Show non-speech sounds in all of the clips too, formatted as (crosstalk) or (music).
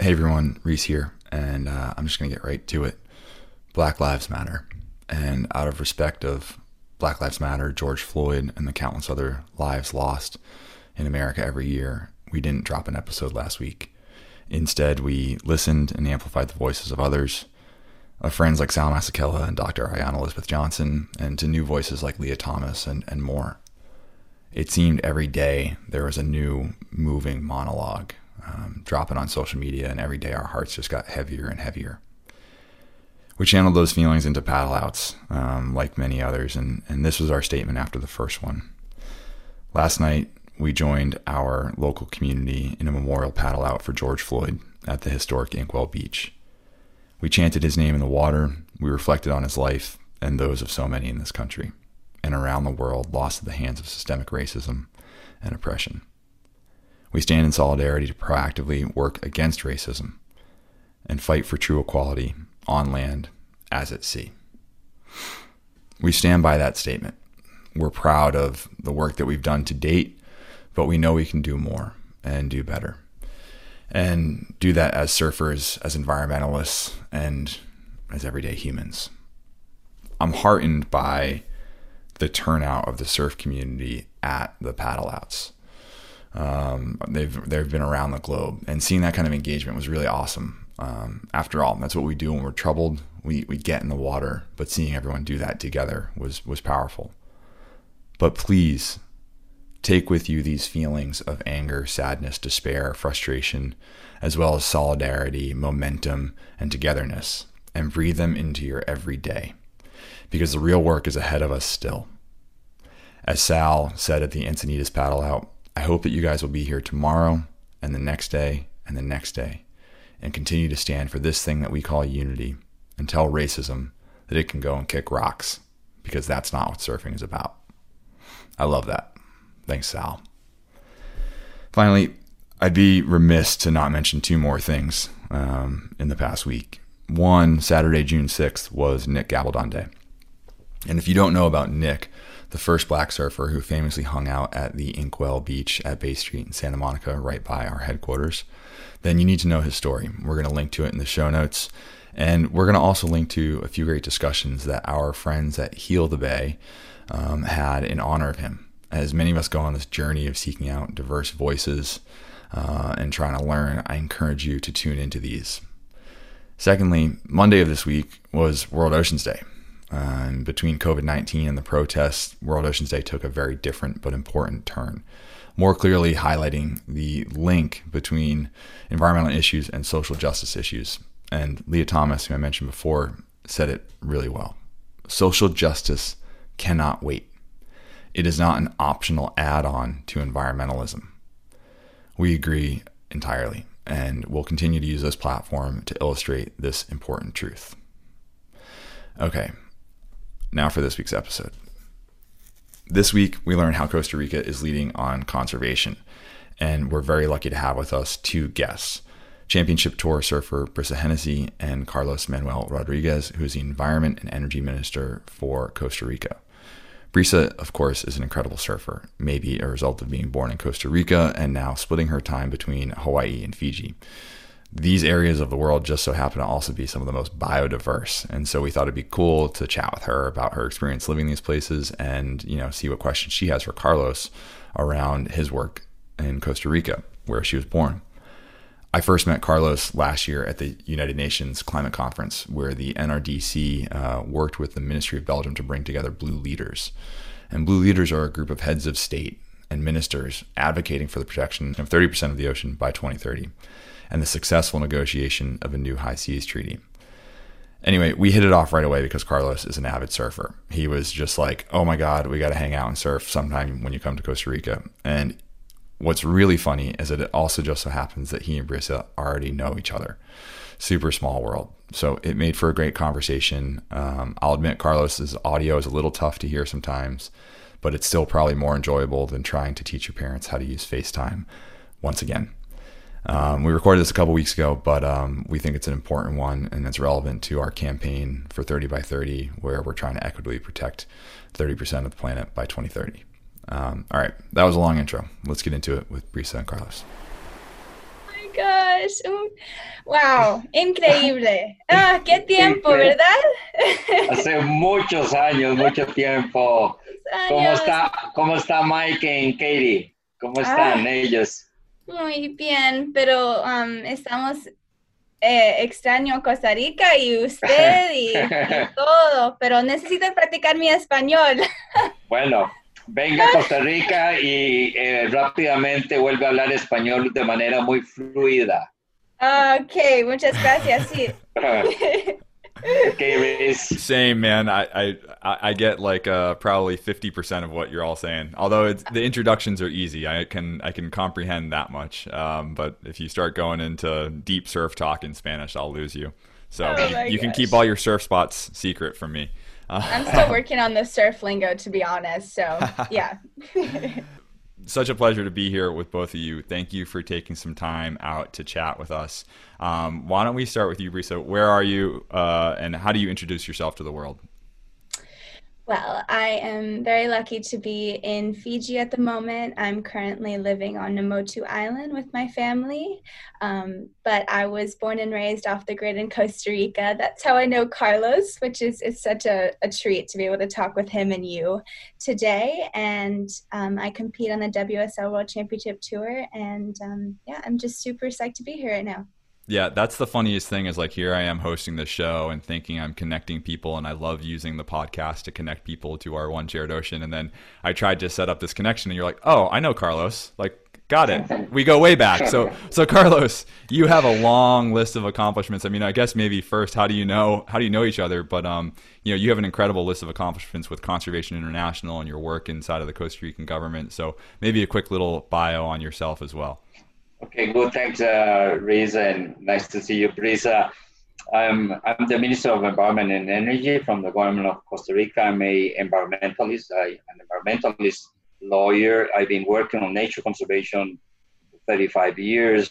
Hey everyone, Reese here, and uh, I'm just going to get right to it. Black Lives Matter. And out of respect of Black Lives Matter, George Floyd, and the countless other lives lost in America every year, we didn't drop an episode last week. Instead, we listened and amplified the voices of others, of friends like Sal Masekela and Dr. Ayana Elizabeth Johnson, and to new voices like Leah Thomas and, and more. It seemed every day there was a new moving monologue um, it on social media, and every day our hearts just got heavier and heavier. We channeled those feelings into paddle outs, um, like many others, and, and this was our statement after the first one. Last night, we joined our local community in a memorial paddle out for George Floyd at the historic Inkwell Beach. We chanted his name in the water, we reflected on his life and those of so many in this country and around the world lost at the hands of systemic racism and oppression. We stand in solidarity to proactively work against racism and fight for true equality on land as at sea. We stand by that statement. We're proud of the work that we've done to date, but we know we can do more and do better. And do that as surfers, as environmentalists, and as everyday humans. I'm heartened by the turnout of the surf community at the paddle outs. Um, they've they've been around the globe, and seeing that kind of engagement was really awesome. Um, after all, that's what we do when we're troubled. We we get in the water, but seeing everyone do that together was was powerful. But please take with you these feelings of anger, sadness, despair, frustration, as well as solidarity, momentum, and togetherness, and breathe them into your everyday. Because the real work is ahead of us still. As Sal said at the Encinitas paddle out, I hope that you guys will be here tomorrow and the next day and the next day and continue to stand for this thing that we call unity and tell racism that it can go and kick rocks because that's not what surfing is about. I love that. Thanks, Sal. Finally, I'd be remiss to not mention two more things um, in the past week. One, Saturday, June 6th, was Nick Gabaldon Day. And if you don't know about Nick, the first black surfer who famously hung out at the Inkwell Beach at Bay Street in Santa Monica, right by our headquarters, then you need to know his story. We're going to link to it in the show notes. And we're going to also link to a few great discussions that our friends at Heal the Bay um, had in honor of him. As many of us go on this journey of seeking out diverse voices uh, and trying to learn, I encourage you to tune into these. Secondly, Monday of this week was World Oceans Day. Uh, between COVID 19 and the protests, World Oceans Day took a very different but important turn, more clearly highlighting the link between environmental issues and social justice issues. And Leah Thomas, who I mentioned before, said it really well. Social justice cannot wait. It is not an optional add on to environmentalism. We agree entirely, and we'll continue to use this platform to illustrate this important truth. Okay, now for this week's episode. This week, we learn how Costa Rica is leading on conservation, and we're very lucky to have with us two guests Championship Tour surfer Brisa Hennessy and Carlos Manuel Rodriguez, who is the Environment and Energy Minister for Costa Rica. Brisa, of course, is an incredible surfer, maybe a result of being born in Costa Rica and now splitting her time between Hawaii and Fiji these areas of the world just so happen to also be some of the most biodiverse. And so we thought it'd be cool to chat with her about her experience living these places and, you know, see what questions she has for Carlos around his work in Costa Rica, where she was born. I first met Carlos last year at the United Nations Climate Conference, where the NRDC uh, worked with the Ministry of Belgium to bring together Blue Leaders. And Blue Leaders are a group of heads of state and ministers advocating for the protection of 30% of the ocean by 2030 and the successful negotiation of a new high seas treaty. Anyway, we hit it off right away because Carlos is an avid surfer. He was just like, oh my God, we got to hang out and surf sometime when you come to Costa Rica. And what's really funny is that it also just so happens that he and Brisa already know each other. Super small world. So it made for a great conversation. Um, I'll admit Carlos's audio is a little tough to hear sometimes, but it's still probably more enjoyable than trying to teach your parents how to use FaceTime once again. Um, we recorded this a couple weeks ago, but um, we think it's an important one and it's relevant to our campaign for 30 by 30, where we're trying to equitably protect 30% of the planet by 2030. Um, all right, that was a long intro. Let's get into it with Brisa and Carlos. Oh my God, es un... ¡Wow! Increíble. (laughs) Ah, ¡Qué tiempo, ¿verdad? Hace muchos años, mucho tiempo. ¿Cómo está, cómo está Mike y Katie? ¿Cómo están ah, ellos? Muy bien, pero um, estamos eh, extraño Costa Rica y usted y, (laughs) todo, pero necesito practicar mi español. (laughs) Bueno, venga a Costa Rica y eh, rápidamente vuelve a hablar español de manera muy fluida. Ok, muchas gracias, sí. (laughs) okay, Same, man. I, I I get like uh, probably fifty percent of what you're all saying. Although it's, the introductions are easy, I can I can comprehend that much. Um, but if you start going into deep surf talk in Spanish, I'll lose you. So oh you, you can keep all your surf spots secret from me. I'm still working on the surf lingo, to be honest. So (laughs) yeah. (laughs) such a pleasure to be here with both of you. Thank you for taking some time out to chat with us. Um, why don't we start with you, Brisa? Where are you, uh, and how do you introduce yourself to the world? Well, I am very lucky to be in Fiji at the moment. I'm currently living on Namotu Island with my family, um, but I was born and raised off the grid in Costa Rica. That's how I know Carlos, which is, is such a, a treat to be able to talk with him and you today. And um, I compete on the WSL World Championship Tour, and um, yeah, I'm just super psyched to be here right now. Yeah, that's the funniest thing is like here I am hosting the show and thinking I'm connecting people and I love using the podcast to connect people to our one shared ocean and then I tried to set up this connection and you're like, "Oh, I know Carlos." Like got it. (laughs) We go way back. So so Carlos, you have a long list of accomplishments. I mean, I guess maybe first how do you know how do you know each other, but um you know, you have an incredible list of accomplishments with Conservation International and your work inside of the Costa Rican government. So maybe a quick little bio on yourself as well. Okay, good. Thanks, uh, Riza, and nice to see you, Reza. I'm, I'm the Minister of Environment and Energy from the government of Costa Rica. I'm a environmentalist, I, an environmentalist lawyer. I've been working on nature conservation for 35 years.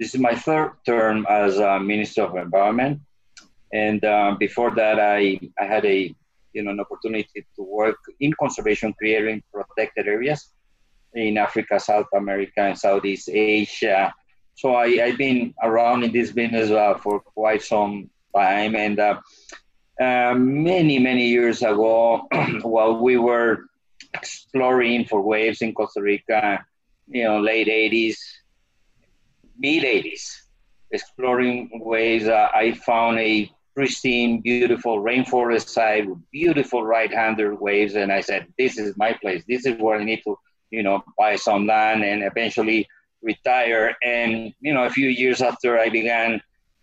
This is my third term as a Minister of Environment. And um, before that, I, I had a you know an opportunity to work in conservation, creating protected areas in Africa, South America, and Southeast Asia. So I, have been around in this business uh, for quite some time. And uh, uh, many, many years ago, (clears throat) while we were exploring for waves in Costa Rica, you know, late 80s, mid 80s, exploring waves, uh, I found a pristine, beautiful rainforest side with beautiful right-hander waves. And I said, this is my place. This is where I need to you know, buy some land and eventually retire. And, you know, a few years after I began,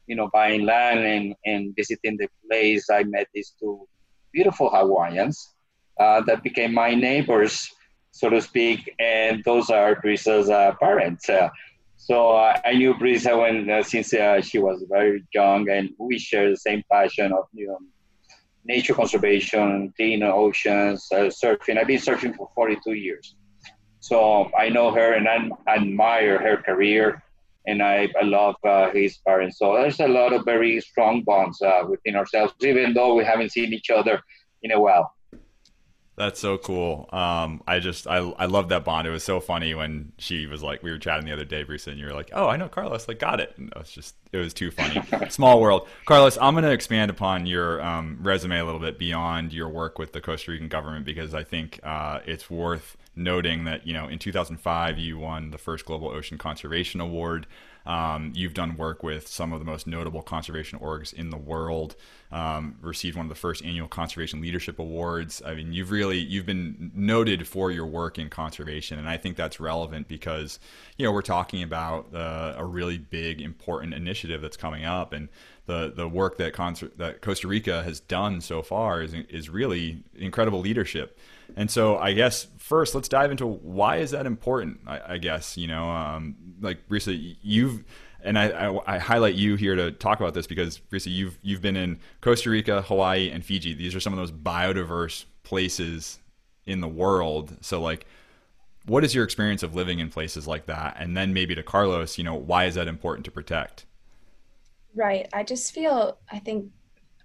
you know, buying land and, and visiting the place, I met these two beautiful Hawaiians uh, that became my neighbors, so to speak. And those are Brisa's uh, parents. Uh, so uh, I knew Brisa when uh, since uh, she was very young, and we share the same passion of you know nature conservation, clean oceans, surfing. I've been surfing for 42 years. So I know her and I admire her career, and I, I love uh, his parents. So there's a lot of very strong bonds uh, within ourselves, even though we haven't seen each other in a while. That's so cool. Um, I just I I love that bond. It was so funny when she was like we were chatting the other day, Brisa, and you were like, "Oh, I know Carlos." Like, got it. And it was just it was too funny. (laughs) Small world, Carlos. I'm going to expand upon your um, resume a little bit beyond your work with the Costa Rican government because I think uh, it's worth noting that you know in 2005 you won the first Global Ocean Conservation Award. Um, you've done work with some of the most notable conservation orgs in the world. Um, received one of the first annual conservation leadership awards. I mean, you've really you've been noted for your work in conservation, and I think that's relevant because you know we're talking about uh, a really big, important initiative that's coming up, and the the work that that Costa Rica has done so far is is really incredible leadership. And so I guess first let's dive into why is that important? I, I guess you know, um, like Brisa, you've and I, I, I, highlight you here to talk about this because Brisa, you've you've been in Costa Rica, Hawaii, and Fiji. These are some of those biodiverse places in the world. So like, what is your experience of living in places like that? And then maybe to Carlos, you know, why is that important to protect? Right. I just feel I think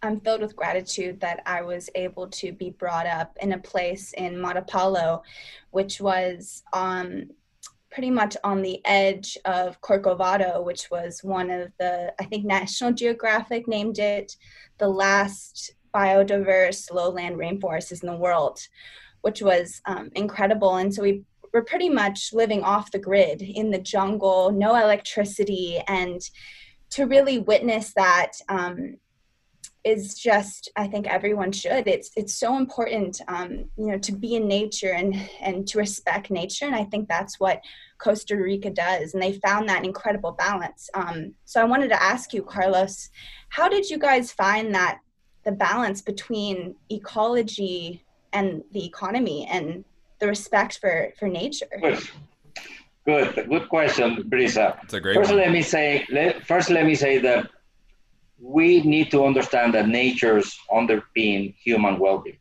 I'm filled with gratitude that I was able to be brought up in a place in Matapalo, which was um, pretty much on the edge of Corcovado, which was one of the, I think National Geographic named it the last biodiverse lowland rainforests in the world, which was um, incredible. And so we were pretty much living off the grid in the jungle, no electricity, and to really witness that um, is just I think everyone should. It's it's so important, um, you know, to be in nature and and to respect nature, and I think that's what Costa Rica does, and they found that incredible balance. Um, so I wanted to ask you, Carlos, how did you guys find that the balance between ecology and the economy and the respect for for nature? Good, good, good question, Brisa. It's a great. First, one. let me say. Let, first, let me say that we need to understand that nature's underpin human well-being.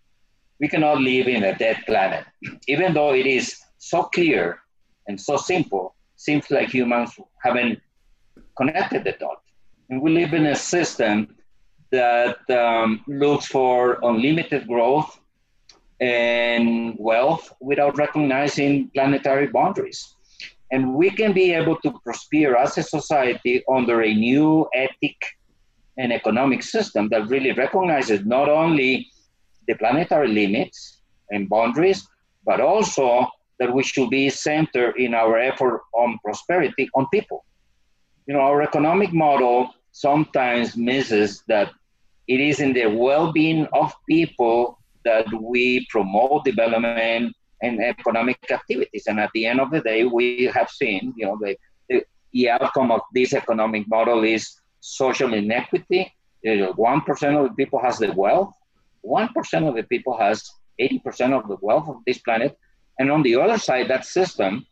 We cannot live in a dead planet, (clears throat) even though it is so clear and so simple. Seems like humans haven't connected the dots, and we live in a system that um, looks for unlimited growth and wealth without recognizing planetary boundaries. And we can be able to prosper as a society under a new ethic and economic system that really recognizes not only the planetary limits and boundaries, but also that we should be centered in our effort on prosperity on people. You know, our economic model sometimes misses that it is in the well-being of people that we promote development and economic activities. And at the end of the day, we have seen, you know, the, the outcome of this economic model is social inequity. One percent of the people has the wealth. One percent of the people has 80% of the wealth of this planet. And on the other side, that system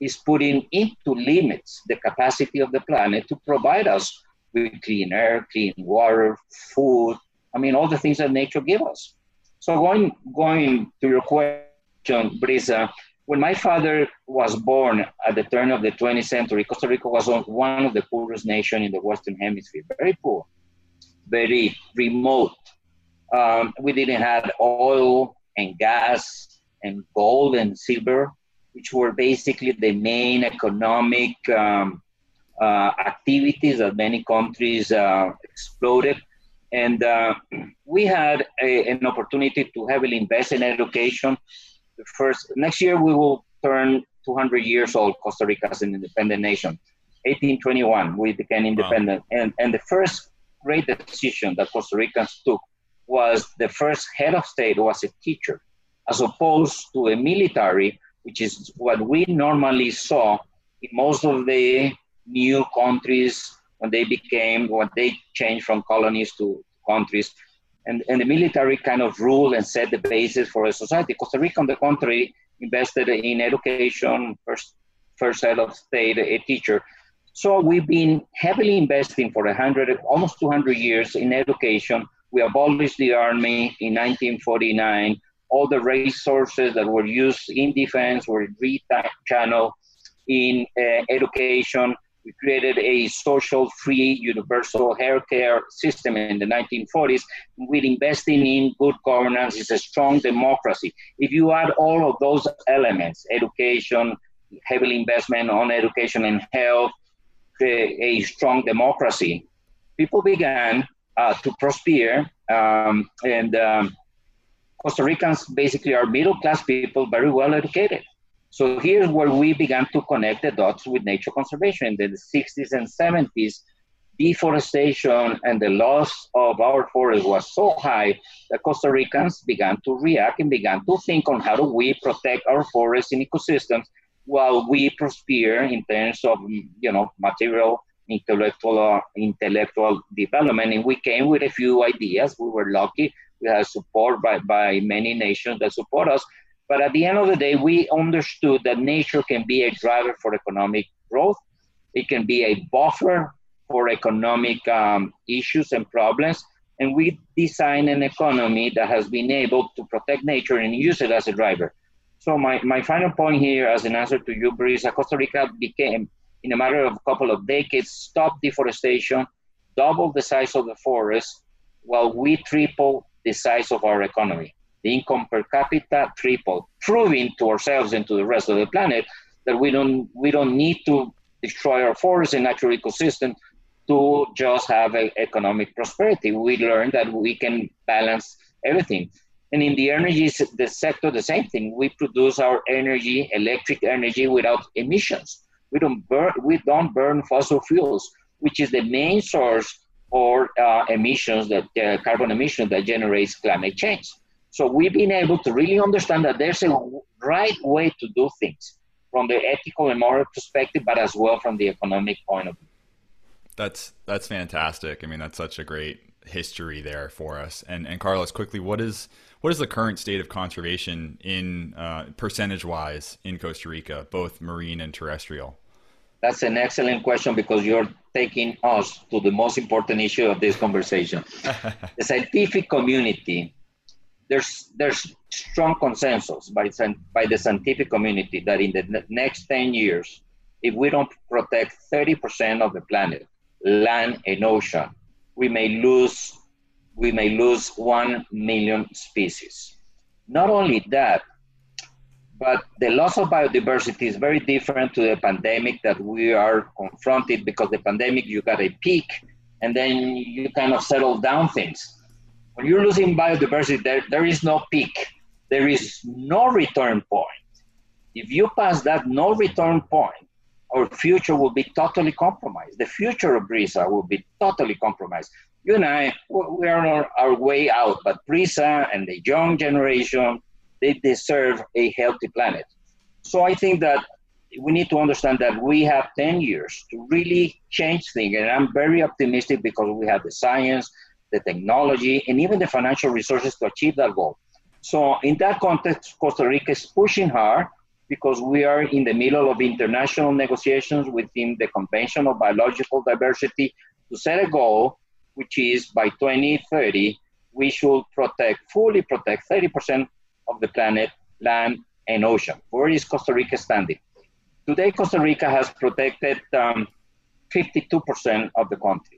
is putting into limits the capacity of the planet to provide us with clean air, clean water, food. I mean, all the things that nature gives us. So going going to your question, Brisa, when my father was born at the turn of the 20th century, Costa Rica was one of the poorest nations in the Western Hemisphere. Very poor, very remote. Um, we didn't have oil and gas and gold and silver, which were basically the main economic um, uh, activities that many countries uh, exploded. And uh, (clears throat) we had a, an opportunity to heavily invest in education the first next year we will turn 200 years old costa rica as an independent nation 1821 we became independent wow. and, and the first great decision that costa ricans took was the first head of state was a teacher as opposed to a military which is what we normally saw in most of the new countries when they became when they changed from colonies to countries and, and the military kind of ruled and set the basis for a society. Costa Rica, on the contrary, invested in education, first, first head of state, a teacher. So we've been heavily investing for 100, almost 200 years in education. We abolished the army in 1949. All the resources that were used in defense were rechanneled in uh, education. We created a social, free, universal healthcare system in the 1940s. With investing in good governance, it's a strong democracy. If you add all of those elements, education, heavily investment on education and health, a strong democracy, people began uh, to prosper. Um, and um, Costa Ricans basically are middle class people, very well educated. So here's where we began to connect the dots with nature conservation. In the 60s and 70s, deforestation and the loss of our forest was so high that Costa Ricans began to react and began to think on how do we protect our forests and ecosystems while we prosper in terms of you know material intellectual uh, intellectual development. And we came with a few ideas. We were lucky. We had support by, by many nations that support us but at the end of the day, we understood that nature can be a driver for economic growth. It can be a buffer for economic um, issues and problems. And we designed an economy that has been able to protect nature and use it as a driver. So my, my final point here as an answer to you, Brisa, Costa Rica became, in a matter of a couple of decades, stopped deforestation, doubled the size of the forest, while we tripled the size of our economy the income per capita tripled, proving to ourselves and to the rest of the planet that we don't we don't need to destroy our forests and natural ecosystem to just have a, economic prosperity. We learned that we can balance everything. And in the energy the sector, the same thing. We produce our energy, electric energy, without emissions. We don't burn. We don't burn fossil fuels, which is the main source for uh, emissions that uh, carbon emissions that generates climate change. So we've been able to really understand that there's a right way to do things from the ethical and moral perspective, but as well from the economic point of view. That's that's fantastic. I mean, that's such a great history there for us. And and Carlos, quickly, what is what is the current state of conservation in uh, percentage wise in Costa Rica, both marine and terrestrial? That's an excellent question because you're taking us to the most important issue of this conversation. (laughs) the scientific community there's there's strong consensus by by the scientific community that in the next 10 years if we don't protect 30% of the planet land and ocean we may lose we may lose 1 million species. Not only that but the loss of biodiversity is very different to the pandemic that we are confronted because the pandemic you got a peak and then you kind of settle down things when you're losing biodiversity, there, there is no peak. There is no return point. If you pass that no return point, our future will be totally compromised. The future of Brisa will be totally compromised. You and I, we are on our way out, but Brisa and the young generation, they deserve a healthy planet. So I think that we need to understand that we have 10 years to really change things. And I'm very optimistic because we have the science, the technology, and even the financial resources to achieve that goal. So, in that context, Costa Rica is pushing hard because we are in the middle of international negotiations within the Convention of Biological Diversity to set a goal, which is by 2030, we should protect, fully protect 30% of the planet, land, and ocean. Where is Costa Rica standing? Today, Costa Rica has protected um, 52% of the country.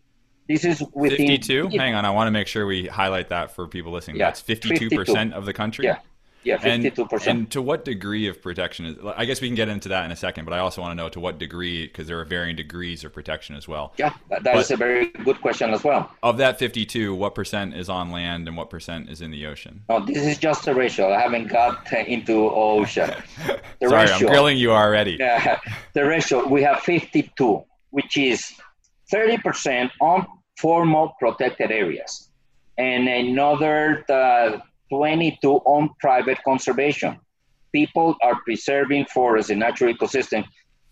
This is within 52. Hang on, I want to make sure we highlight that for people listening. Yeah, That's 52 percent of the country. Yeah. Yeah, 52%. And, and, to what degree of protection is, I guess we can get into that in a second, but I also want to know to what degree, because there are varying degrees of protection as well. Yeah, that, that is a very good question as well. Of that 52, what percent is on land and what percent is in the ocean? Oh, this is just a ratio. I haven't got (laughs) into ocean. (laughs) Sorry, I'm grilling you already. Yeah, (laughs) terrestrial, we have 52, which is 30% on formal protected areas and another uh, 22 on private conservation. People are preserving forests and natural ecosystem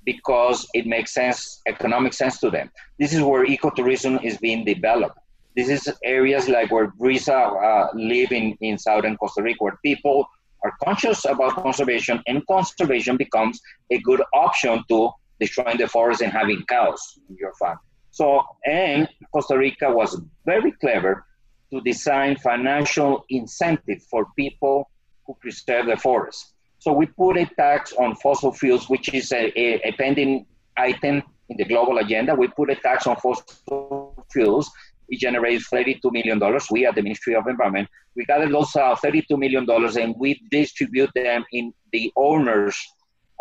because it makes sense, economic sense to them. This is where ecotourism is being developed. This is areas like where Brisa uh, live in, in southern Costa Rica, where people are conscious about conservation, and conservation becomes a good option to destroying the forest and having cows in your farm. So, and Costa Rica was very clever to design financial incentive for people who preserve the forest. So we put a tax on fossil fuels, which is a, a, a pending item in the global agenda. We put a tax on fossil fuels. It generates $32 million. We at the Ministry of Environment, we gather those uh, $32 million and we distribute them in the owners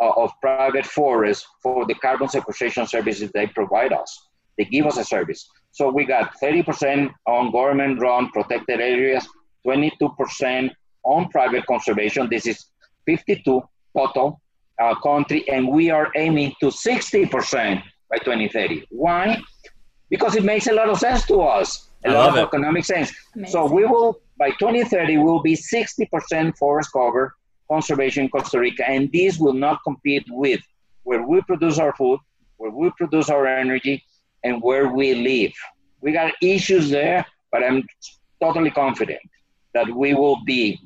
uh, of private forests for the carbon sequestration services they provide us. They give us a service. So we got 30% on government run protected areas, 22% on private conservation. This is 52 total uh, country, and we are aiming to 60% by 2030. Why? Because it makes a lot of sense to us, a I lot of it. economic sense. Amazing. So we will, by 2030, we will be 60% forest cover conservation in Costa Rica, and this will not compete with where we produce our food, where we produce our energy, and where we live. We got issues there, but I'm totally confident that we will be,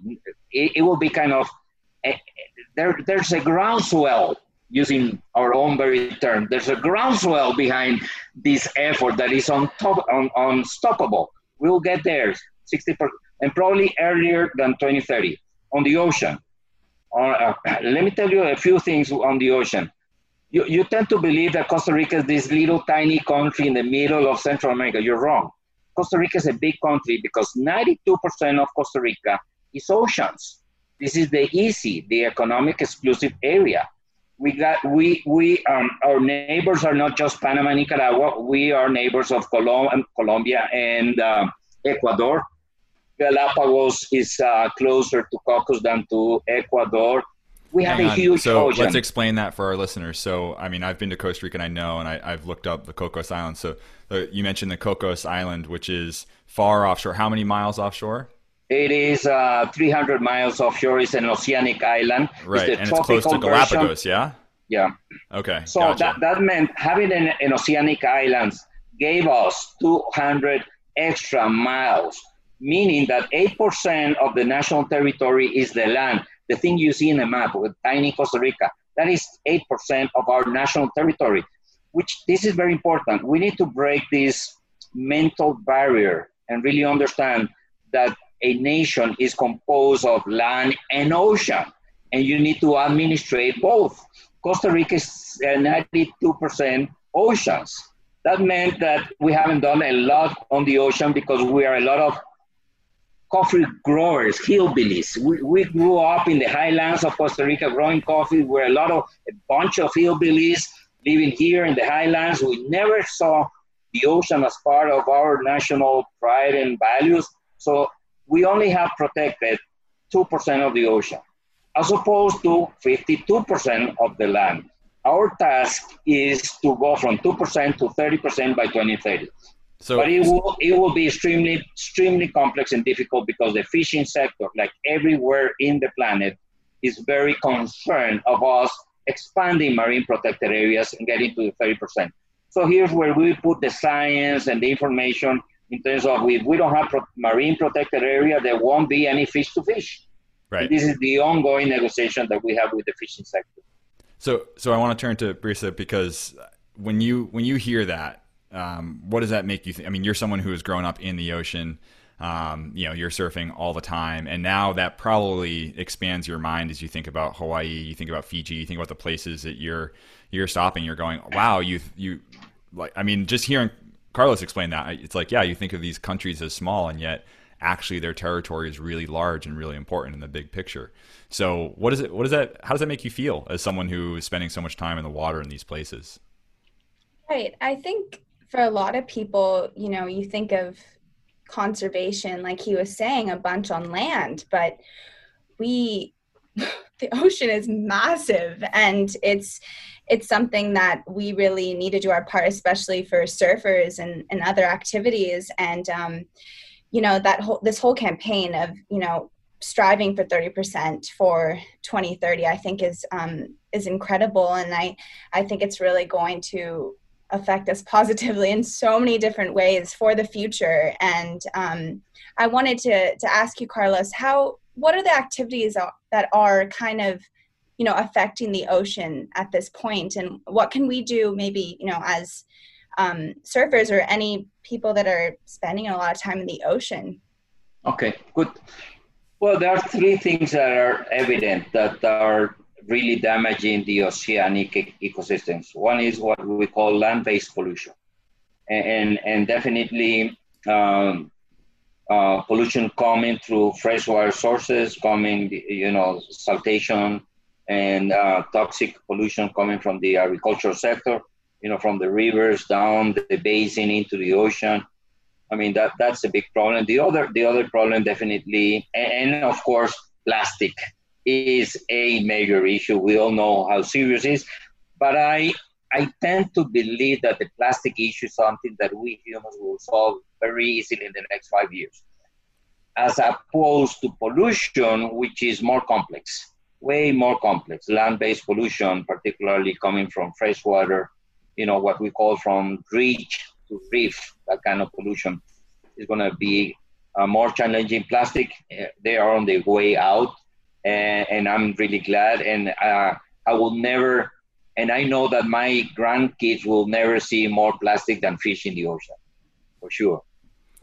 it, it will be kind of, a, eh, there, there's a groundswell using our own very term. There's a groundswell behind this effort that is on top, on, unstoppable. We'll get there 60 per, and probably earlier than 2030 on the ocean. Uh, let me tell you a few things on the ocean you, you tend to believe that Costa Rica is this little tiny country in the middle of Central America. You're wrong. Costa Rica is a big country because 92% of Costa Rica is oceans. This is the EEZ, the economic exclusive area. we got we we um, our neighbors are not just Panama, and Nicaragua. We are neighbors of Colom- Colombia and uh, Ecuador. Galapagos is uh, closer to Cocos than to Ecuador. We have a on. huge so ocean. let's explain that for our listeners. So, I mean, I've been to Costa Rica and I know, and I, I've looked up the Cocos island So, uh, you mentioned the Cocos Island, which is far offshore. How many miles offshore? It is uh, 300 miles offshore. It's an oceanic island. Right, the and it's close to tropical version. Galapagos, yeah? Yeah. Okay, So gotcha. that, that meant having an, an oceanic islands gave us 200 extra miles, meaning that 8% of the national territory is the land, the thing you see in the map with tiny Costa Rica. That is 8% of our national territory, which this is very important. We need to break this mental barrier and really understand that a nation is composed of land and ocean, and you need to administrate both. Costa Rica is uh, 92% oceans. That meant that we haven't done a lot on the ocean because we are a lot of coffee growers, hillbillies. We, we grew up in the highlands of Costa Rica growing coffee. We're a lot of a bunch of hillbillies living here in the highlands. We never saw the ocean as part of our national pride and values. So we only have protected 2% of the ocean, as opposed to 52% of the land. Our task is to go from 2% to 30% by 2030. So, But it will, it will be extremely, extremely complex and difficult because the fishing sector, like everywhere in the planet, is very concerned of us expanding marine protected areas and getting to the 30%. So here's where we put the science and the information in terms of if we don't have pro- marine protected area, there won't be any fish to fish. right. This is the ongoing negotiation that we have with the fishing sector. So, so I want to turn to Brisa because when you when you hear that, um, what does that make you think? I mean, you're someone who has grown up in the ocean. Um, you know, you're surfing all the time, and now that probably expands your mind as you think about Hawaii, you think about Fiji, you think about the places that you're you're stopping. You're going, wow, you you like. I mean, just hearing Carlos explain that, it's like, yeah, you think of these countries as small, and yet actually their territory is really large and really important in the big picture. So what is it what does that how does that make you feel as someone who is spending so much time in the water in these places? Right. I think for a lot of people, you know, you think of conservation, like he was saying, a bunch on land, but we, (laughs) the ocean is massive and it's, it's something that we really need to do our part, especially for surfers and, and other activities. And, um, you know, that whole, this whole campaign of, you know, striving for 30% for 2030, I think is, um, is incredible. And I, I think it's really going to affect us (laughs) positively in so many different ways for the future. And um, I wanted to to ask you, Carlos, how what are the activities that are kind of you know affecting the ocean at this point, and what can we do maybe you know as um, surfers or any people that are spending a lot of time in the ocean? Okay, good. Well, there are three things that are evident that are really damaging the oceanic ecosystems. One is what we call land-based pollution, and and, and definitely um, uh, pollution coming through freshwater sources, coming you know siltation and uh, toxic pollution coming from the agricultural sector, you know from the rivers down the basin into the ocean. I mean that that's a big problem. The other the other problem definitely, and, and of course plastic is a major issue. We all know how serious it is, but I I tend to believe that the plastic issue is something that we humans will solve very easily in the next five years, as opposed to pollution, which is more complex, way more complex. Land-based pollution, particularly coming from freshwater, you know what we call from ridge to reef, that kind of pollution is going to be uh, more challenging. Plastic, uh, they are on the way out and, and I'm really glad. And uh, I will never, and I know that my grandkids will never see more plastic than fish in the ocean, for sure.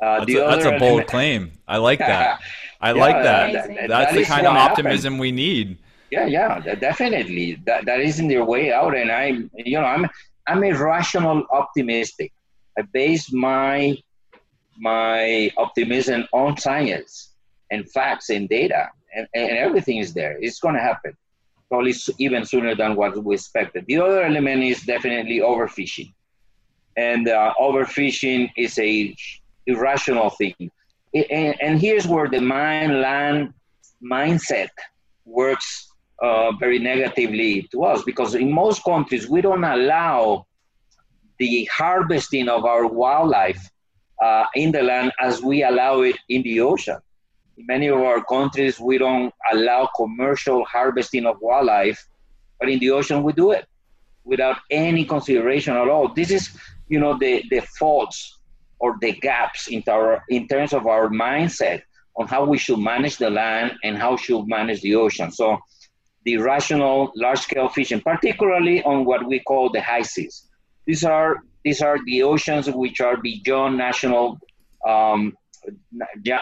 Uh, that's, a, that's a, bold (laughs) claim. I like that. I yeah, like that. that, that that's that the kind of optimism happened. we need. Yeah, yeah, definitely. That that isn't their way out, and I'm, you know, I'm I'm a rational optimistic. I base my my optimism on science and facts and data and, and everything is there. It's going to happen. probably even sooner than what we expected. The other element is definitely overfishing. And uh, overfishing is a irrational thing. and, and, here's where the mine land mindset works uh, very negatively to us because in most countries we don't allow the harvesting of our wildlife uh, in the land as we allow it in the ocean. In many of our countries, we don't allow commercial harvesting of wildlife, but in the ocean, we do it without any consideration at all. This is, you know, the, the faults or the gaps in, our, in terms of our mindset on how we should manage the land and how we should manage the ocean. So the rational large-scale fishing, particularly on what we call the high seas. These are these are the oceans which are beyond national um,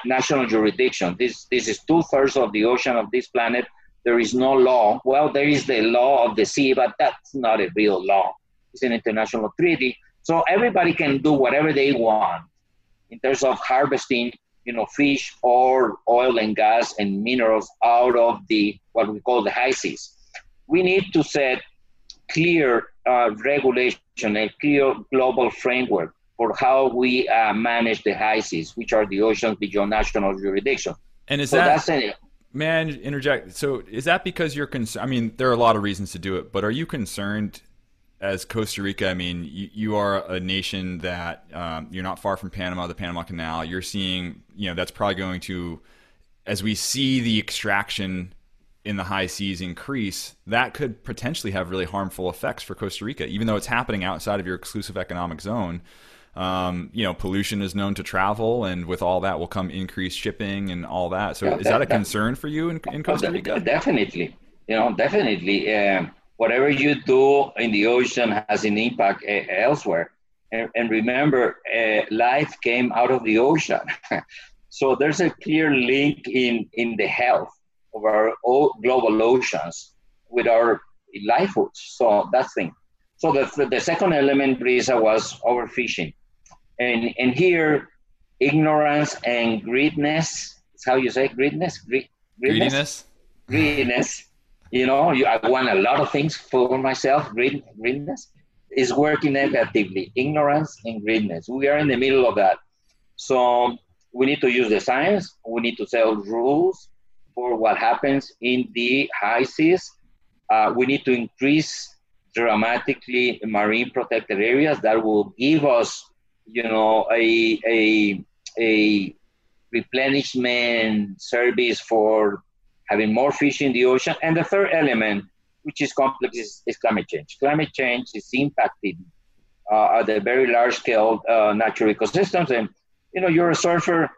national jurisdiction. This this is two thirds of the ocean of this planet. There is no law. Well, there is the law of the sea, but that's not a real law. It's an international treaty. So everybody can do whatever they want in terms of harvesting, you know, fish or oil and gas and minerals out of the what we call the high seas. We need to set clear uh, regulation, a clear global framework for how we uh, manage the high seas, which are the oceans beyond national jurisdiction. And is so that a, man interject? So is that because you're concerned? I mean, there are a lot of reasons to do it, but are you concerned? As Costa Rica, I mean, you, you are a nation that um, you're not far from Panama, the Panama Canal. You're seeing, you know, that's probably going to, as we see the extraction in the high seas increase, that could potentially have really harmful effects for Costa Rica, even though it's happening outside of your exclusive economic zone. Um, you know, pollution is known to travel, and with all that will come increased shipping and all that. So, yeah, is that, that, a concern for you in, in Costa Rica? Definitely, you know, definitely. Um, whatever you do in the ocean has an impact uh, elsewhere. And, and remember, uh, life came out of the ocean. (laughs) so there's a clear link in in the health of our global oceans with our livelihoods. So that's thing. So the, the second element, Brisa, was overfishing. And, and here, ignorance and greediness, is how you say greediness? Greed, greediness? Greediness. you know, you, I want a lot of things for myself, greed, greediness is working negatively. Ignorance and greediness. We are in the middle of that. So we need to use the science. We need to set rules for what happens in the high seas. Uh, we need to increase dramatically marine protected areas that will give us, you know, a, a, a replenishment service for having more fish in the ocean. And the third element, which is complex, is, is climate change. Climate change is impacting uh, at a very large scale uh, natural ecosystems. And, you know, you're a surfer,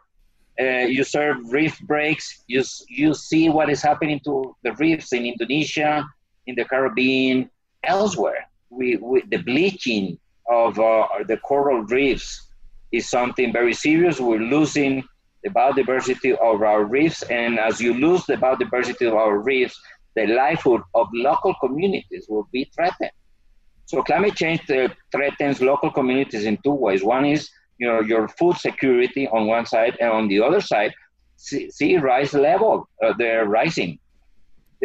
uh, you serve reef breaks. You you see what is happening to the reefs in Indonesia, in the Caribbean, elsewhere. We, we the bleaching of uh, the coral reefs is something very serious. We're losing the biodiversity of our reefs, and as you lose the biodiversity of our reefs, the livelihood of local communities will be threatened. So climate change uh, threatens local communities in two ways. One is you know, your food security on one side, and on the other side, sea, rise level, uh, they're rising.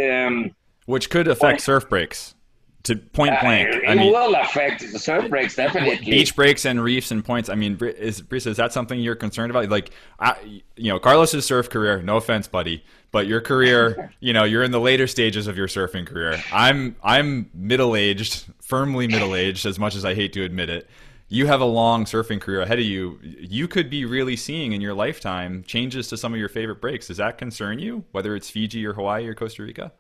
Um, Which could affect surf breaks to point uh, blank. Uh, it I mean, will affect the surf breaks definitely. (laughs) Beach breaks and reefs and points. I mean, is Brisa, is that something you're concerned about? Like, I, you know, Carlos's surf career. No offense, buddy, but your career, (laughs) you know, you're in the later stages of your surfing career. I'm I'm middle aged, firmly middle aged, as much as I hate to admit it you have a long surfing career ahead of you. You could be really seeing in your lifetime changes to some of your favorite breaks. Does that concern you, whether it's Fiji or Hawaii or Costa Rica?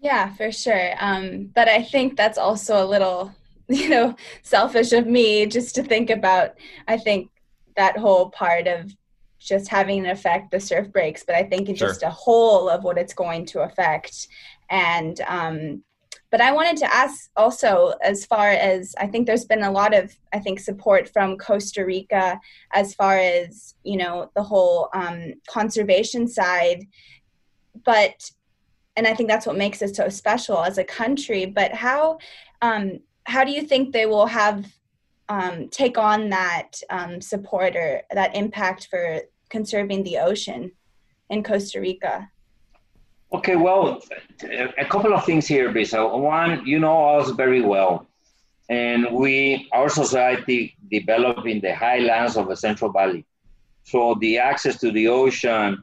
Yeah, for sure. Um, but I think that's also a little, (laughs) you know, selfish of me just to think about. I think that whole part of just having an effect the surf breaks, but I think it's sure. just a whole of what it's going to affect. And um, but I wanted to ask also, as far as I think there's been a lot of, I think, support from Costa Rica as far as, you know, the whole um, conservation side. But, and I think that's what makes it so special as a country. But how, um, how do you think they will have um, take on that um, support or that impact for conserving the ocean in Costa Rica? Okay, well, a couple of things here, Brisa. One, you know us very well, and we, our society developed in the highlands of the Central Valley. So the access to the ocean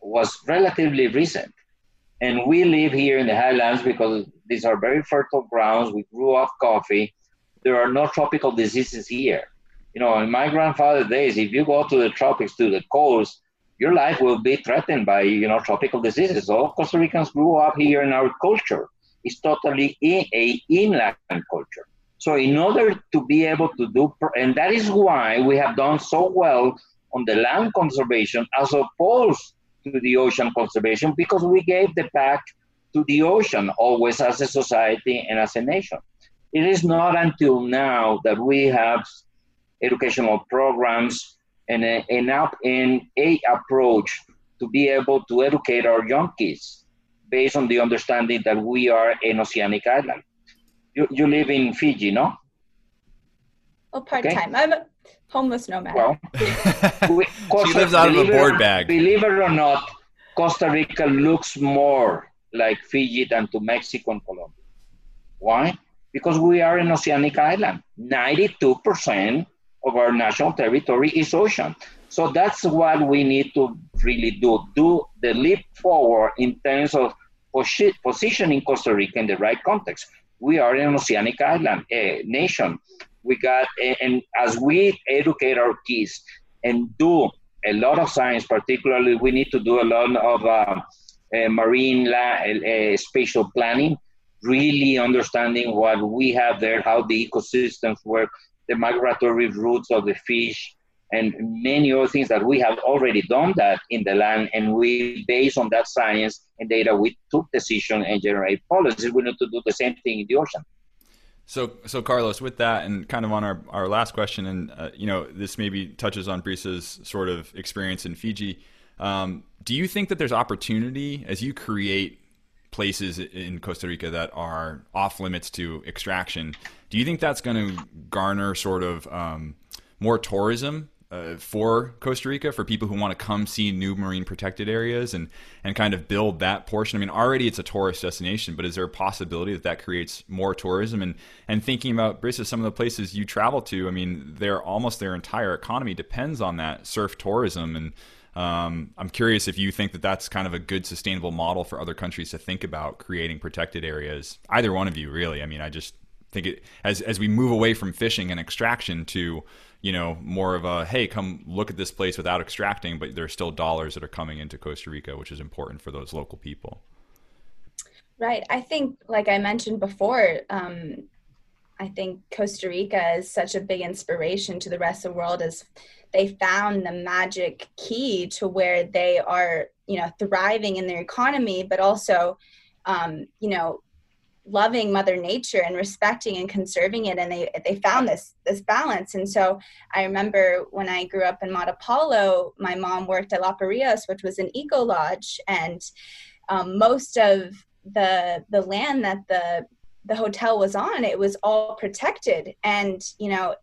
was relatively recent. And we live here in the highlands because these are very fertile grounds. We grew off coffee. There are no tropical diseases here. You know, in my grandfather's days, if you go to the tropics, to the coast, your life will be threatened by, you know, tropical diseases. All Costa Ricans grew up here in our culture. It's totally in a inland culture. So in order to be able to do, and that is why we have done so well on the land conservation as opposed to the ocean conservation because we gave the back to the ocean always as a society and as a nation. It is not until now that we have educational programs and a, and a approach to be able to educate our young kids based on the understanding that we are an oceanic island. You, you live in Fiji, no? Oh, well, part time. I'm homeless nomad. Well, (laughs) we, Costa, she lives out of a board bag. Believe it or not, Costa Rica looks more like Fiji than to Mexico and Colombia. Why? Because we are an oceanic island. 92% of our national territory is ocean. So that's what we need to really do. Do the leap forward in terms of positioning Costa Rica in the right context. We are an oceanic island a nation. We got, and as we educate our kids and do a lot of science, particularly, we need to do a lot of uh, uh, marine la- uh, spatial planning, really understanding what we have there, how the ecosystems work, the migratory routes of the fish, and many other things that we have already done that in the land. And we, based on that science and data, we took decision and generate policies. We need to do the same thing in the ocean. So, so Carlos, with that, and kind of on our, our last question, and uh, you know, this maybe touches on Brisa's sort of experience in Fiji. Um, do you think that there's opportunity as you create places in Costa Rica that are off limits to extraction? Do you think that's going to garner sort of um, more tourism uh, for Costa Rica for people who want to come see new marine protected areas and and kind of build that portion. I mean, already it's a tourist destination, but is there a possibility that that creates more tourism? And and thinking about Brisa, some of the places you travel to, I mean, they're almost their entire economy depends on that surf tourism and. Um, I'm curious if you think that that's kind of a good sustainable model for other countries to think about creating protected areas. Either one of you, really. I mean, I just think it as as we move away from fishing and extraction to you know, more of a hey, come look at this place without extracting, but there's still dollars that are coming into Costa Rica, which is important for those local people. Right. I think, like I mentioned before, um, I think Costa Rica is such a big inspiration to the rest of the world as they found the magic key to where they are, you know, thriving in their economy, but also, um, you know, loving mother nature and respecting and conserving it and they they found this this balance. And so i remember when i grew up in Matapalo my mom worked at Lapa Rios which was an eco lodge and um, most of the the land that the the hotel was on it was all protected. And you know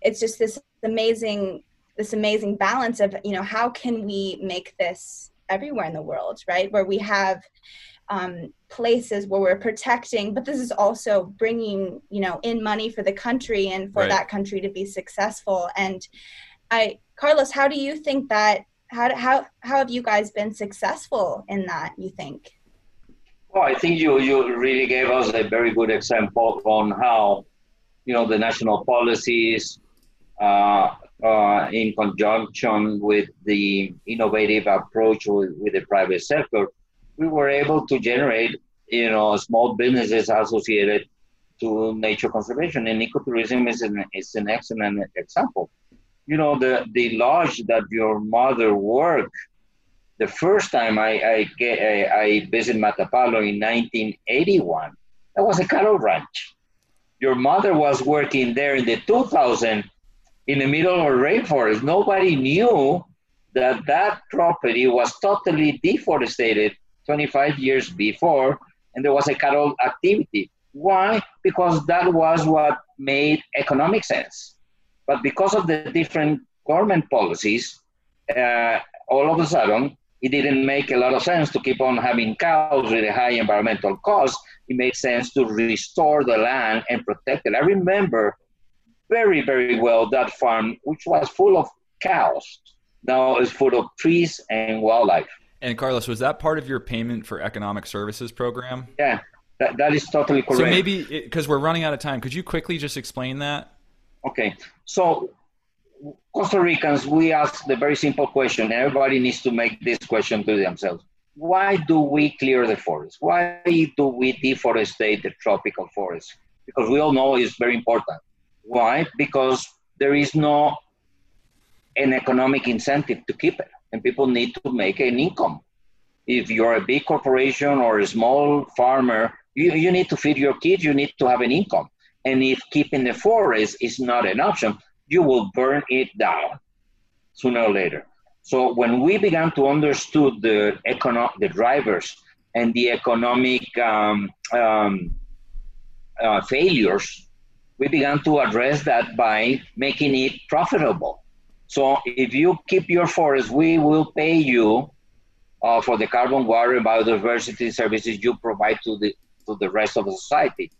it's just this amazing this amazing balance of you know how can we make this everywhere in the world right? Where we have um, places where we're protecting but this is also bringing you know in money for the country and for right. that country to be successful and i carlos how do you think that how how how have you guys been successful in that you think well i think you you really gave us a very good example on how you know the national policies uh, uh, in conjunction with the innovative approach with, with the private sector we were able to generate, you know, small businesses associated to nature conservation. And ecotourism is an, is an excellent example. You know, the, the lodge that your mother worked, the first time I, I, get, I, I visited Matapalo in 1981, that was a cattle ranch. Your mother was working there in the 2000 in the middle of a rainforest. Nobody knew that that property was totally deforested 25 years before, and there was a cattle activity. Why? Because that was what made economic sense. But because of the different government policies, uh, all of a sudden, it didn't make a lot of sense to keep on having cows with a high environmental cost. It made sense to restore the land and protect it. I remember very, very well that farm, which was full of cows, now is full of trees and wildlife. And Carlos, was that part of your payment for economic services program? Yeah, that, that is totally correct. So maybe because we're running out of time, could you quickly just explain that? Okay, so Costa Ricans, we ask the very simple question. Everybody needs to make this question to themselves. Why do we clear the forest? Why do we deforestate the tropical forest? Because we all know it's very important. Why? Because there is no an economic incentive to keep it, and people need to make an income. If you're a big corporation or a small farmer, you, you need to feed your kids, you need to have an income. And if keeping the forest is not an option, you will burn it down sooner or later. So when we began to understand the econo- the drivers and the economic um, um, uh, failures, we began to address that by making it profitable. So if you keep your forest, we will pay you uh, for the carbon, water, and biodiversity services you provide to the to the rest of the society.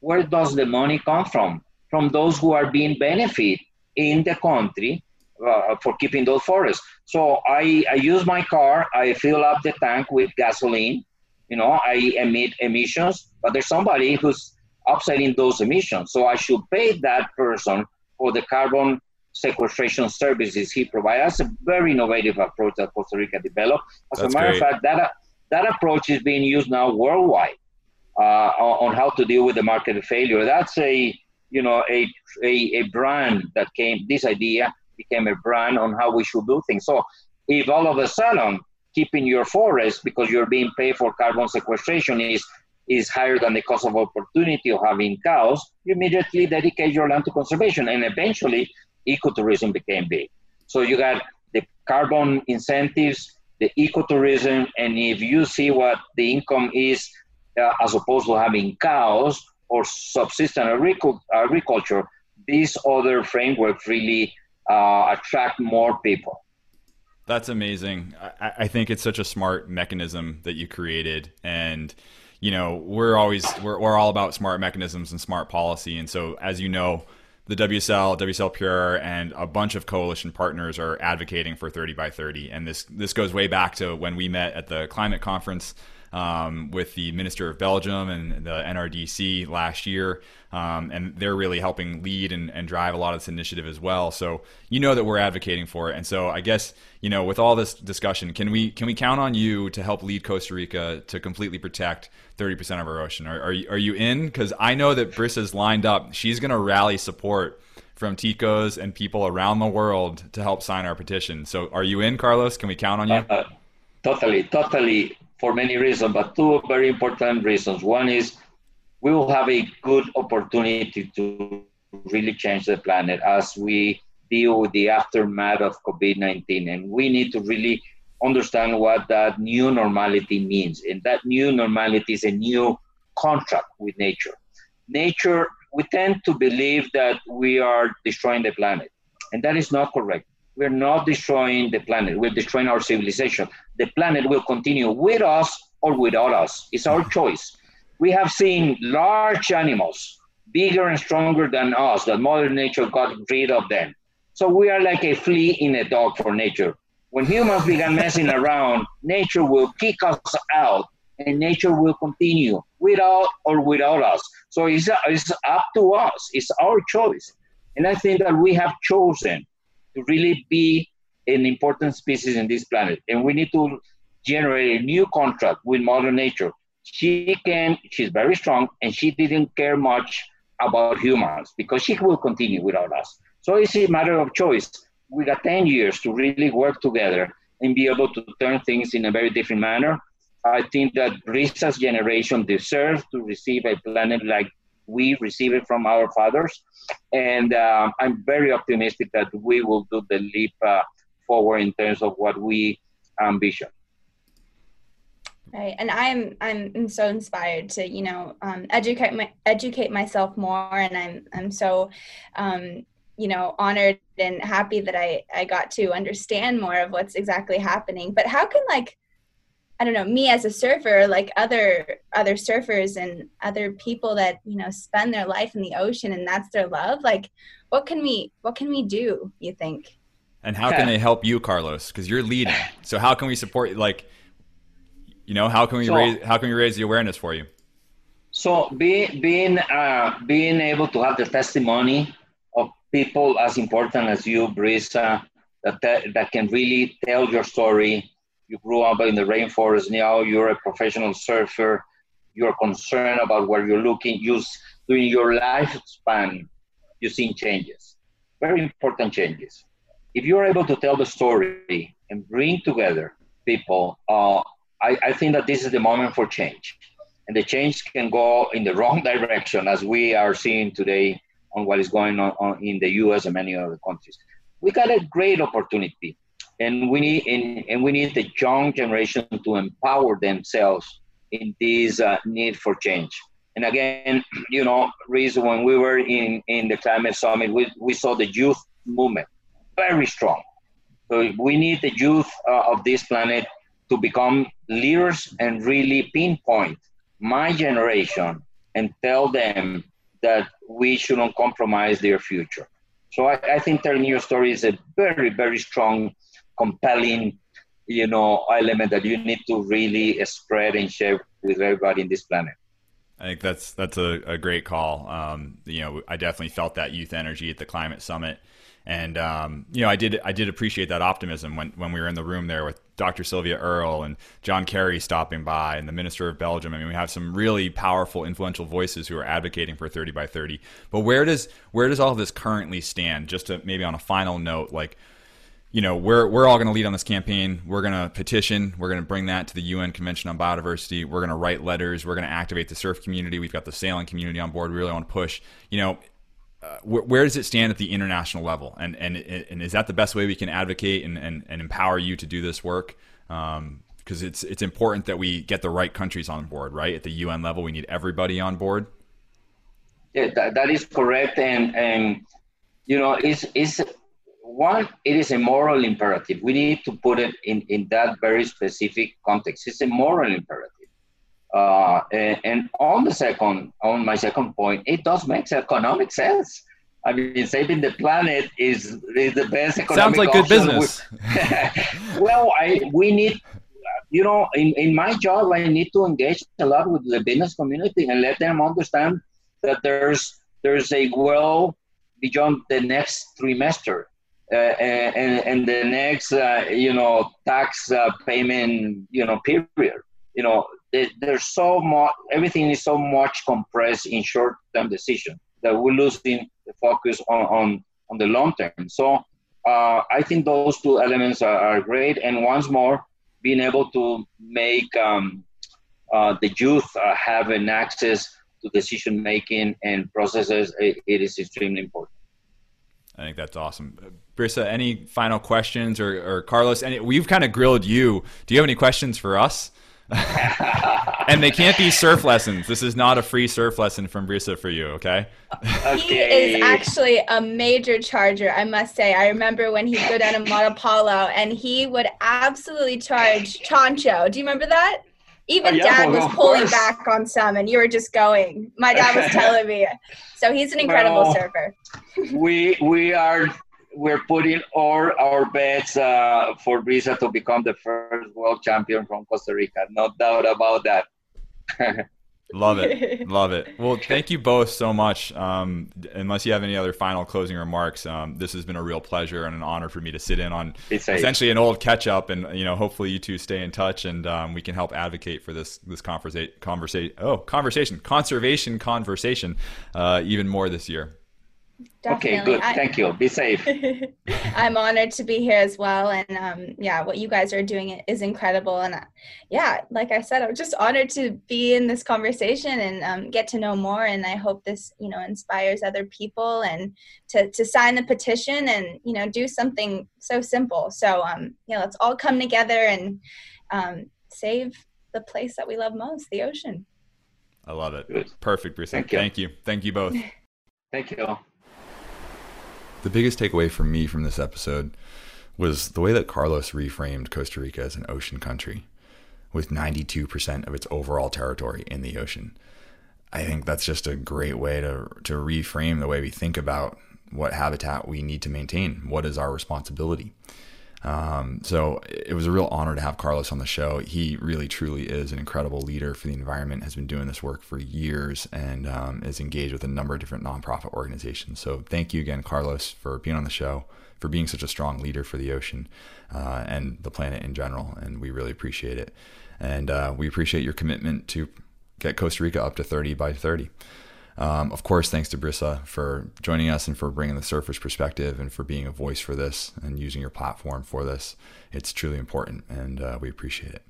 Where does the money come from? from those who are being benefit in the country uh, for keeping those forests. So I, I use my car, I fill up the tank with gasoline, you know, I emit emissions, but there's somebody who's offsetting those emissions. So I should pay that person for the carbon sequestration services he provides. That's a very innovative approach that Costa Rica developed. As That's a matter great. of fact, that, that approach is being used now worldwide uh, on how to deal with the market failure. That's a you know a, a, a brand that came this idea became a brand on how we should do things so if all of a sudden keeping your forest because you're being paid for carbon sequestration is is higher than the cost of opportunity of having cows you immediately dedicate your land to conservation and eventually ecotourism became big so you got the carbon incentives the ecotourism and if you see what the income is uh, as opposed to having cows or subsistence agriculture, these other frameworks really uh, attract more people. That's amazing. I, I, think it's such a smart mechanism that you created, and you know we're always we're, we're all about smart mechanisms and smart policy. And so, as you know, the WSL, WSL Pure, and a bunch of coalition partners are advocating for 30 by 30. And this this goes way back to when we met at the climate conference um, with the Minister of Belgium and the NRDC last year. Um, and they're really helping lead and, and, drive a lot of this initiative as well. So you know that we're advocating for it. And so I guess you know with all this discussion, can we can we count on you to help lead Costa Rica to completely protect 30% of our ocean? Are, are you, are you in? Because I know that Brisa's lined up. She's going to rally support from Ticos and people around the world to help sign our petition. So are you in, Carlos? Can we count on you? Uh, totally, totally for many reasons, but two very important reasons. One is we will have a good opportunity to really change the planet as we deal with the aftermath of COVID 19. And we need to really understand what that new normality means. And that new normality is a new contract with nature. Nature, we tend to believe that we are destroying the planet, and that is not correct we're not destroying the planet, we're destroying our civilization. The planet will continue with us or without us. It's our choice. We have seen large animals, bigger and stronger than us, that Mother Nature got rid of them. So we are like a flea in a dog for nature. When humans began messing around, nature will kick us out and nature will continue without or without us. So it's, it's up to us, it's our choice. And I think that we have chosen to really be an important species in this planet. And we need to generate a new contract with Mother Nature. She can, she's very strong, and she didn't care much about humans because she will continue without us. So it's a matter of choice. We got 10 years to really work together and be able to turn things in a very different manner. I think that Brisa's generation deserves to receive a planet like we receive it from our fathers. And uh, I'm very optimistic that we will do the leap uh, forward in terms of what we ambition. Right, and I'm I'm so inspired to you know um, educate my educate myself more, and I'm I'm so um, you know honored and happy that I I got to understand more of what's exactly happening. But how can like I don't know me as a surfer, like other other surfers and other people that you know spend their life in the ocean and that's their love. Like, what can we what can we do? You think? And how can they help you, Carlos? Because you're leading. So how can we support? Like, you know, how can we so, raise how can we raise the awareness for you? So being being uh, being able to have the testimony of people as important as you, Brisa, that that can really tell your story. You grew up in the rainforest. Now you're a professional surfer. You're concerned about where you're looking. You during your lifespan, you've seen changes, very important changes. If you're able to tell the story and bring together people, uh, I, I think that this is the moment for change and the change can go in the (laughs) wrong direction as we are seeing today on what is going on, on in the US and many other countries. We got a great opportunity and we need and, and we need the young generation to empower themselves in this uh, need for change. And again, (clears throat) you know, Reese, when we were in, in the climate summit, we, we saw the youth movement very strong. So we need the youth uh, of this planet to become leaders and really pinpoint my generation and tell them that we shouldn't compromise their future. So I, I think telling your story is a very, very strong, compelling, you know, element that you need to really spread and share with everybody in this planet. I think that's that's a, a great call. Um, you know, I definitely felt that youth energy at the climate summit. And um, you know, I did I did appreciate that optimism when, when we were in the room there with Dr. Sylvia Earle and John Kerry stopping by and the Minister of Belgium. I mean, we have some really powerful, influential voices who are advocating for 30 by 30. But where does where does all this currently stand? Just to maybe on a final note, like you know, we're we're all going to lead on this campaign. We're going to petition. We're going to bring that to the UN Convention on Biodiversity. We're going to write letters. We're going to activate the surf community. We've got the sailing community on board. We really want to push. You know, uh, where, where, does it stand at the international level? And, and, and is that the best way we can advocate and, and, and empower you to do this work? Because um, it's, it's important that we get the right countries on board, right? At the UN level, we need everybody on board. Yeah, that, that is correct. And, and, you know, it's, it's one, it is a moral imperative. We need to put it in, in that very specific context. It's a moral imperative. Uh, and, and, on the second, on my second point, it does make economic sense. I mean, saving the planet is, is the best economic. Sounds like good business. (laughs) well, I we need, you know, in, in my job, I need to engage a lot with the business community and let them understand that there's there's a well beyond the next trimester. Uh, and, and the next, uh, you know, tax uh, payment, you know, period. You know, there's so much everything is so much compressed in short-term decision that we're losing the focus on on, on the long term so uh, i think those two elements are, are, great and once more being able to make um, uh, the youth uh, have an access to decision making and processes it, it is extremely important I think that's awesome. Brisa, any final questions or, or Carlos? Any, we've kind of grilled you. Do you have any questions for us? (laughs) and they can't be surf lessons. This is not a free surf lesson from Brisa for you, okay? okay? He is actually a major charger, I must say. I remember when he'd go down to Matapalo and he would absolutely charge Chancho. Do you remember that? Even oh, yeah, dad well, was pulling course. back on some and you were just going. My dad was (laughs) telling me. So he's an incredible well, surfer. (laughs) we we are we're putting all our bets uh, for Brisa to become the first world champion from Costa Rica. No doubt about that. (laughs) Love it. (laughs) Love it. Well, thank you both so much. Um, unless you have any other final closing remarks, um, this has been a real pleasure and an honor for me to sit in on essentially an old catch up. And, you know, hopefully you two stay in touch and um, we can help advocate for this, this conversa- conversation, oh, conversation, conservation conversation uh, even more this year. Definitely. Okay, good. I, Thank you. Be safe. (laughs) I'm honored to be here as well. And um, yeah, what you guys are doing is incredible. And uh, yeah, like I said, I'm just honored to be in this conversation and um, get to know more. And I hope this, you know, inspires other people and to, to sign the petition and, you know, do something so simple. So, um, yeah, let's all come together and um, save the place that we love most, the ocean. I love it. Good. Perfect, Bruce. Thank you. Thank you. Thank you both. Thank (laughs) you. The biggest takeaway for me from this episode was the way that Carlos reframed Costa Rica as an ocean country with 92% of its overall territory in the ocean. I think that's just a great way to, to reframe the way we think about what habitat we need to maintain. What is our responsibility? Um, so it was a real honor to have Carlos on the show. He really, truly is an incredible leader for the environment, has been doing this work for years, and um, is engaged with a number of different nonprofit organizations. So thank you again, Carlos, for being on the show, for being such a strong leader for the ocean uh, and the planet in general. And we really appreciate it. And uh, we appreciate your commitment to get Costa Rica up to 30 by 30. Um, of course, thanks to Brisa for joining us and for bringing the surface perspective and for being a voice for this and using your platform for this. It's truly important and uh, we appreciate it.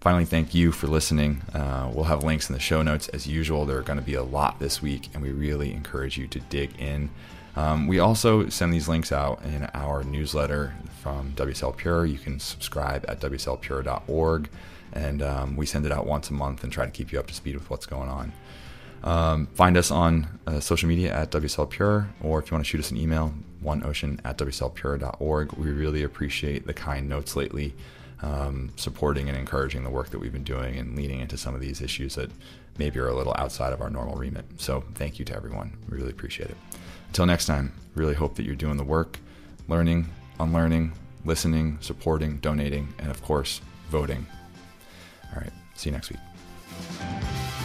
Finally, thank you for listening. Uh, we'll have links in the show notes as usual. There are going to be a lot this week, and we really encourage you to dig in. Um, we also send these links out in our newsletter from WSL Pure. You can subscribe at WSLPure.org, and um, we send it out once a month and try to keep you up to speed with what's going on. Um, find us on uh, social media at WSL Pure, or if you want to shoot us an email, oneocean at WSLPure.org. We really appreciate the kind notes lately, um, supporting and encouraging the work that we've been doing and leading into some of these issues that maybe are a little outside of our normal remit. So thank you to everyone. We really appreciate it. Until next time, really hope that you're doing the work, learning, unlearning, listening, supporting, donating, and of course, voting. All right, see you next week.